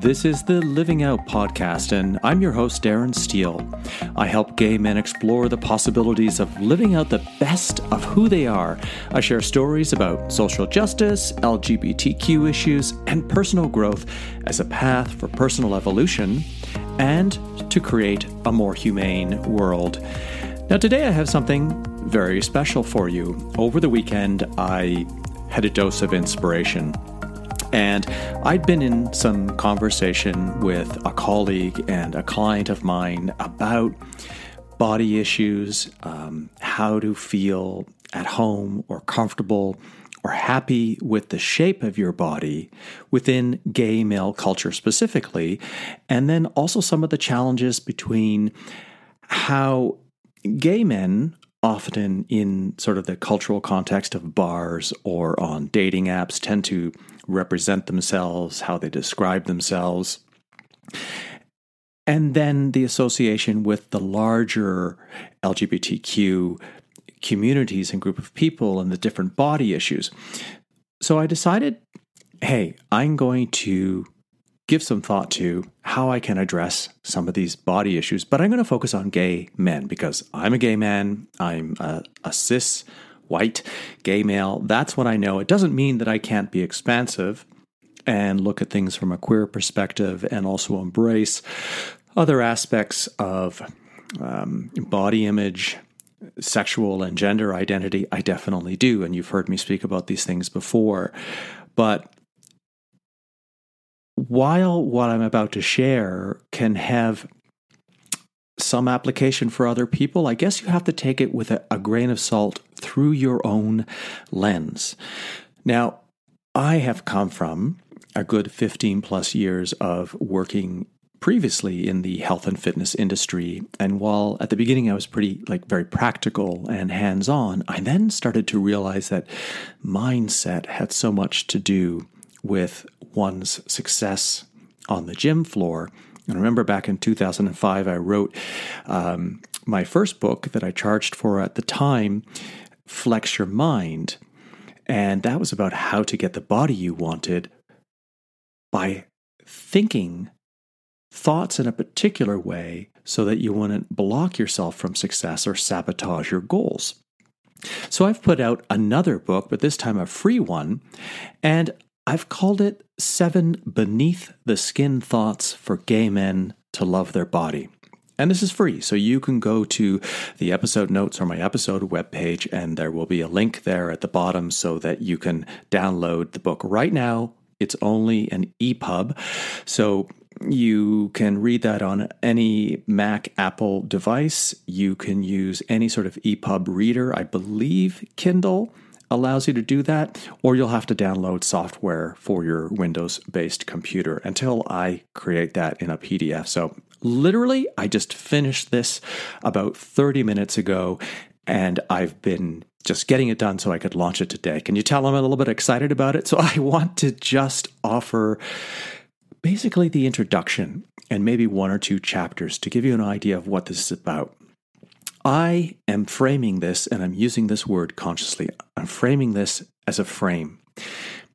This is the Living Out podcast, and I'm your host, Darren Stehle. I help gay men explore the possibilities of living out the best of who they are. I share stories about social justice, LGBTQ issues, and personal growth as a path for personal evolution and to create a more humane world. Now, today I have something very special for you. Over the weekend, I had a dose of inspiration. And I'd been in some conversation with a colleague and a client of mine about body issues, um, how to feel at home or comfortable or happy with the shape of your body within gay male culture specifically, and then also some of the challenges between how gay men often in sort of the cultural context of bars or on dating apps tend to represent themselves, how they describe themselves. And then the association with the larger LGBTQ communities and group of people and the different body issues. So I decided, hey, I'm going to give some thought to how I can address some of these body issues, but I'm going to focus on gay men because I'm a gay man. I'm a, a cis white, gay male. That's what I know. It doesn't mean that I can't be expansive and look at things from a queer perspective and also embrace other aspects of um, body image, sexual and gender identity. I definitely do. And you've heard me speak about these things before. But while what I'm about to share can have some application for other people, I guess you have to take it with a, a grain of salt through your own lens. Now, I have come from a good 15 plus years of working previously in the health and fitness industry and while at the beginning I was pretty like very practical and hands-on I then started to realize that mindset had so much to do with one's success on the gym floor and remember back in 2005, I wrote um, my first book that I charged for at the time, Flex Your Mind. And that was about how to get the body you wanted by thinking thoughts in a particular way so that you wouldn't block yourself from success or sabotage your goals. So I've put out another book, but this time a free one, and I've called it Seven Beneath the Skin Thoughts for Gay Men to Love Their Body. And this is free, so you can go to the episode notes or my episode webpage, and there will be a link there at the bottom so that you can download the book right now. It's only an EPUB, so you can read that on any Mac, Apple device. You can use any sort of EPUB reader, I believe Kindle allows you to do that, or you'll have to download software for your Windows based computer until I create that in a PDF. So, literally, I just finished this about 30 minutes ago, and I've been just getting it done so I could launch it today. Can you tell I'm a little bit excited about it? So, I want to just offer basically the introduction and maybe one or two chapters to give you an idea of what this is about. I am framing this, and I'm using this word consciously. I'm framing this as a frame,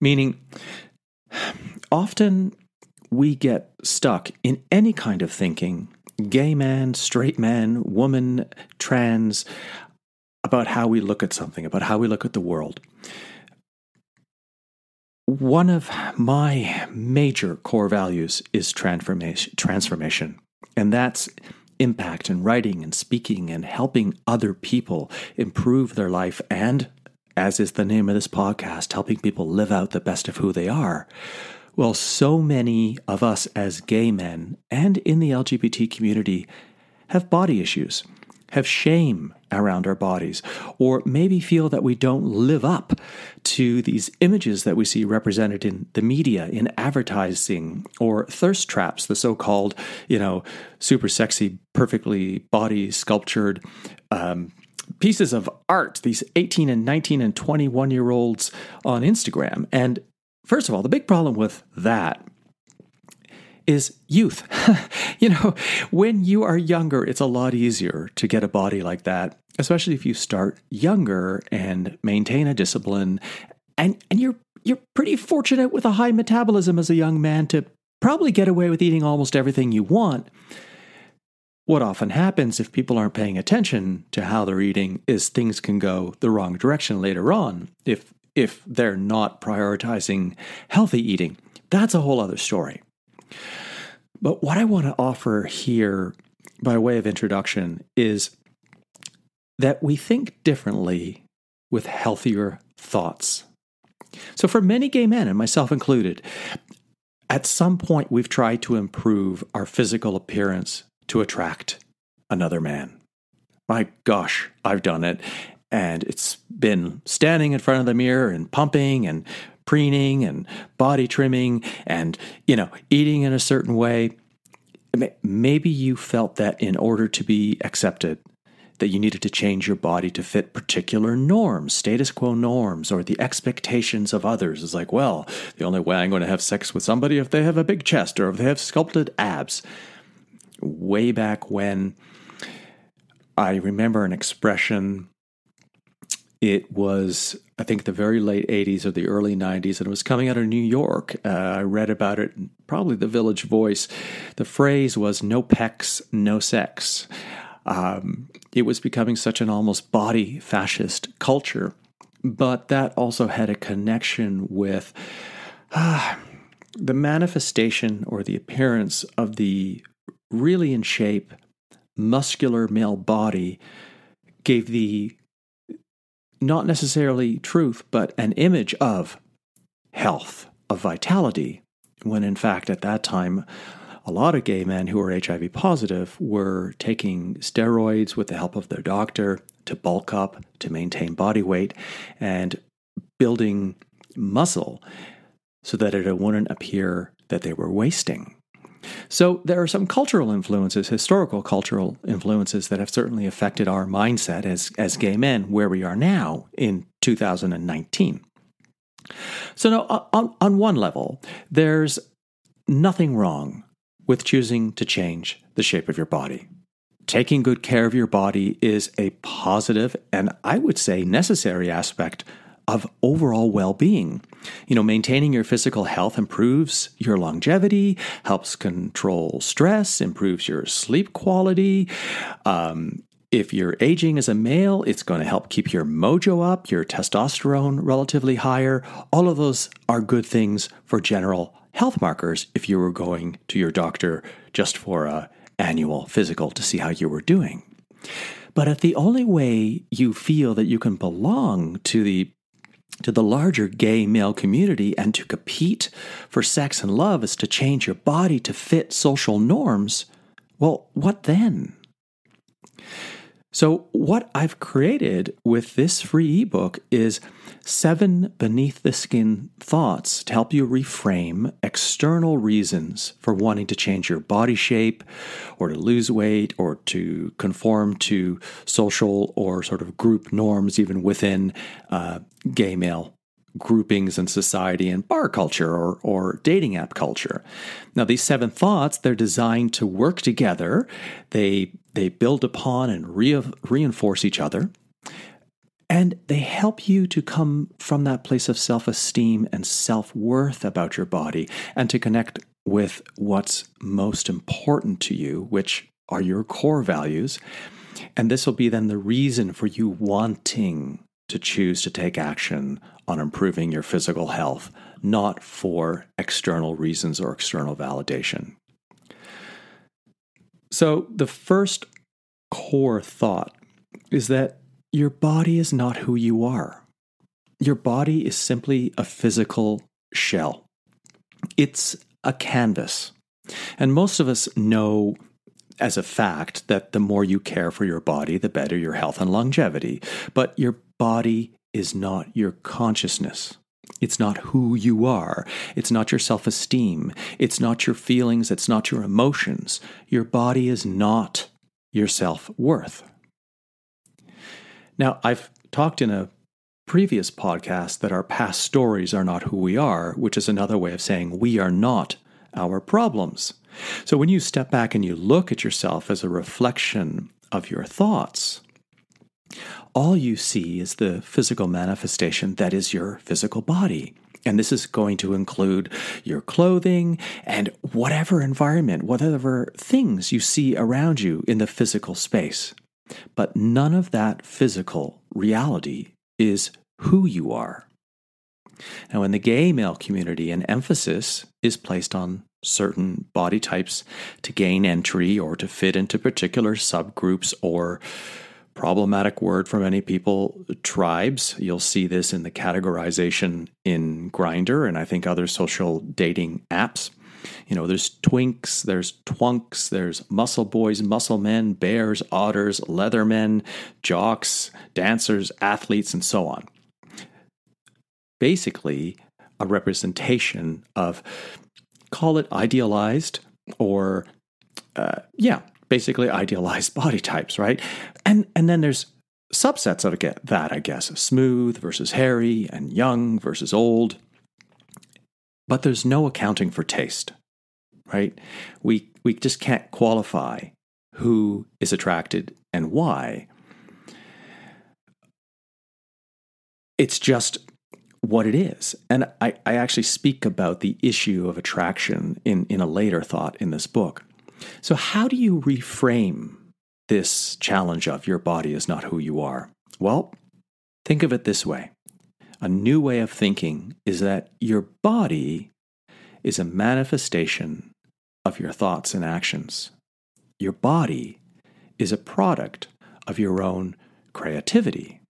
meaning often we get stuck in any kind of thinking gay man, straight man, woman, trans about how we look at something, about how we look at the world. One of my major core values is transformation, transformation. And that's impact in writing and speaking and helping other people improve their life and, as is the name of this podcast, helping people live out the best of who they are. Well, so many of us as gay men and in the LGBT community have body issues have shame around our bodies, or maybe feel that we don't live up to these images that we see represented in the media, in advertising, or thirst traps, the so called, you know, super sexy, perfectly body sculptured. Um, pieces of art, these 18 and 19 and 21 year olds on Instagram. And first of all, the big problem with that is youth. you know, when you are younger, it's a lot easier to get a body like that, especially if you start younger and maintain a discipline and and you're you're pretty fortunate with a high metabolism as a young man to probably get away with eating almost everything you want. What often happens if people aren't paying attention to how they're eating is things can go the wrong direction later on if if they're not prioritizing healthy eating. That's a whole other story. But what I want to offer here by way of introduction is that we think differently with healthier thoughts. So, for many gay men, and myself included, at some point we've tried to improve our physical appearance to attract another man. My gosh, I've done it. And it's been standing in front of the mirror and pumping and preening and body trimming and, you know, eating in a certain way. Maybe you felt that in order to be accepted, that you needed to change your body to fit particular norms, status quo norms, or the expectations of others. It's like, well, the only way I'm going to have sex with somebody if they have a big chest or if they have sculpted abs. Way back when, I remember an expression it was, I think, the very late 80s or the early 90s, and it was coming out of New York. Uh, I read about it, probably the Village Voice. The phrase was no pecs, no sex. Um, it was becoming such an almost body fascist culture, but that also had a connection with uh, the manifestation or the appearance of the really in shape, muscular male body gave the not necessarily truth, but an image of health, of vitality, when in fact at that time, a lot of gay men who were HIV positive were taking steroids with the help of their doctor to bulk up, to maintain body weight, and building muscle so that it wouldn't appear that they were wasting. So there are some cultural influences, historical cultural influences that have certainly affected our mindset as, as gay men where we are now in 2019. So now on, on one level, there's nothing wrong with choosing to change the shape of your body. Taking good care of your body is a positive and I would say necessary aspect of overall well being. You know, maintaining your physical health improves your longevity, helps control stress, improves your sleep quality. Um, if you're aging as a male, it's going to help keep your mojo up, your testosterone relatively higher. All of those are good things for general health markers if you were going to your doctor just for a annual physical to see how you were doing. But if the only way you feel that you can belong to the to the larger gay male community and to compete for sex and love is to change your body to fit social norms, well, what then? So, what I've created with this free ebook is seven beneath the skin thoughts to help you reframe external reasons for wanting to change your body shape or to lose weight or to conform to social or sort of group norms, even within uh, gay male groupings in society and bar culture or, or dating app culture. Now, these seven thoughts, they're designed to work together. They, they build upon and re- reinforce each other. And they help you to come from that place of self esteem and self worth about your body and to connect with what's most important to you, which are your core values. And this will be then the reason for you wanting to choose to take action on improving your physical health, not for external reasons or external validation. So, the first core thought is that your body is not who you are. Your body is simply a physical shell. It's a canvas. And most of us know as a fact that the more you care for your body, the better your health and longevity. But your body is not your consciousness. It's not who you are. It's not your self esteem. It's not your feelings. It's not your emotions. Your body is not your self worth. Now, I've talked in a previous podcast that our past stories are not who we are, which is another way of saying we are not our problems. So when you step back and you look at yourself as a reflection of your thoughts, all you see is the physical manifestation that is your physical body. And this is going to include your clothing and whatever environment, whatever things you see around you in the physical space. But none of that physical reality is who you are. Now, in the gay male community, an emphasis is placed on certain body types to gain entry or to fit into particular subgroups or problematic word for many people tribes. You'll see this in the categorization in Grindr and i think other social dating apps. You know there's twinks there's twunks there's muscle boys muscle men bears otters leather men jocks dancers athletes and so on. Basically a representation of call it idealized or uh, yeah basically idealized body types, right? And and then there's subsets of that, I guess, smooth versus hairy and young versus old. But there's no accounting for taste, right? We we just can't qualify who is attracted and why. It's just what it is. And I, I actually speak about the issue of attraction in, in a later thought in this book. So, how do you reframe this challenge of your body is not who you are? Well, think of it this way a new way of thinking is that your body is a manifestation of your thoughts and actions. Your body is a product of your own creativity.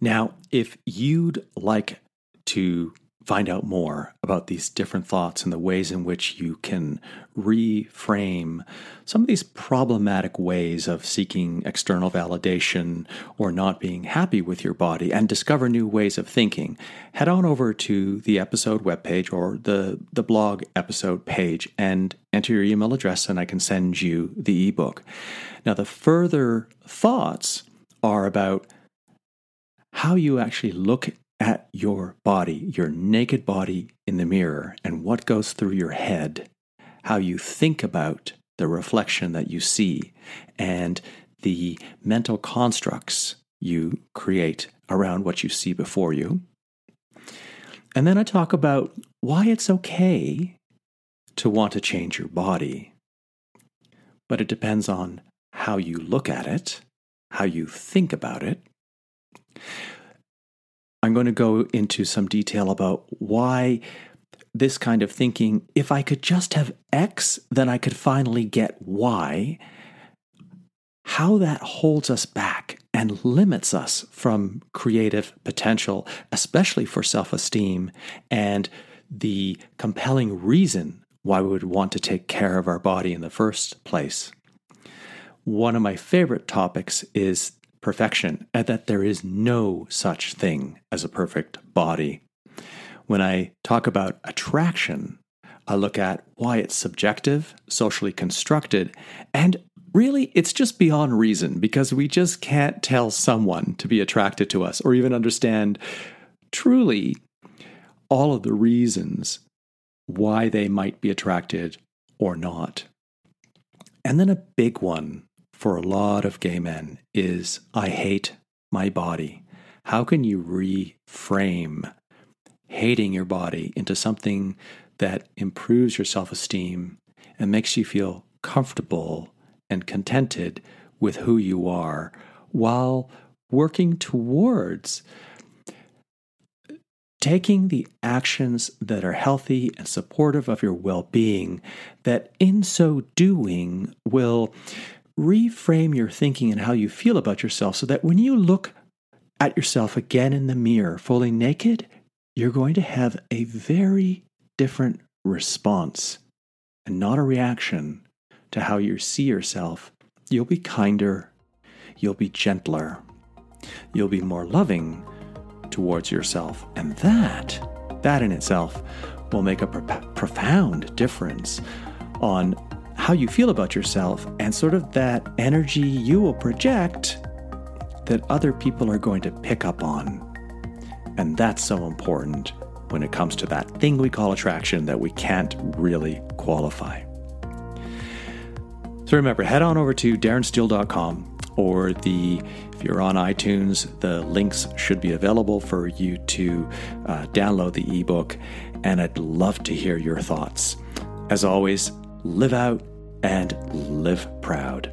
Now, if you'd like to find out more about these different thoughts and the ways in which you can reframe some of these problematic ways of seeking external validation or not being happy with your body and discover new ways of thinking, head on over to the episode webpage or the, the blog episode page and enter your email address, and I can send you the ebook. Now, the further thoughts are about how you actually look at your body, your naked body in the mirror, and what goes through your head, how you think about the reflection that you see, and the mental constructs you create around what you see before you. And then I talk about why it's okay to want to change your body, but it depends on how you look at it, how you think about it. I'm going to go into some detail about why this kind of thinking, if I could just have X, then I could finally get Y, how that holds us back and limits us from creative potential, especially for self esteem and the compelling reason why we would want to take care of our body in the first place. One of my favorite topics is perfection and that there is no such thing as a perfect body. When I talk about attraction, I look at why it's subjective, socially constructed, and really it's just beyond reason because we just can't tell someone to be attracted to us or even understand truly all of the reasons why they might be attracted or not. And then a big one for a lot of gay men is I hate my body. How can you reframe hating your body into something that improves your self esteem and makes you feel comfortable and contented with who you are while working towards taking the actions that are healthy and supportive of your well being, that in so doing will reframe your thinking and how you feel about yourself so that when you look at yourself again in the mirror, fully naked, you're going to have a very different response and not a reaction to how you see yourself. You'll be kinder, you'll be gentler, you'll be more loving towards yourself. And that, that in itself, will make a pro- profound difference on how you feel about yourself and sort of that energy you will project that other people are going to pick up on. And that's so important when it comes to that thing we call attraction that we can't really qualify. So remember, head on over to darrenstehle.com or the if you're on iTunes, the links should be available for you to uh, download the ebook. And I'd love to hear your thoughts. As always, live out and live proud.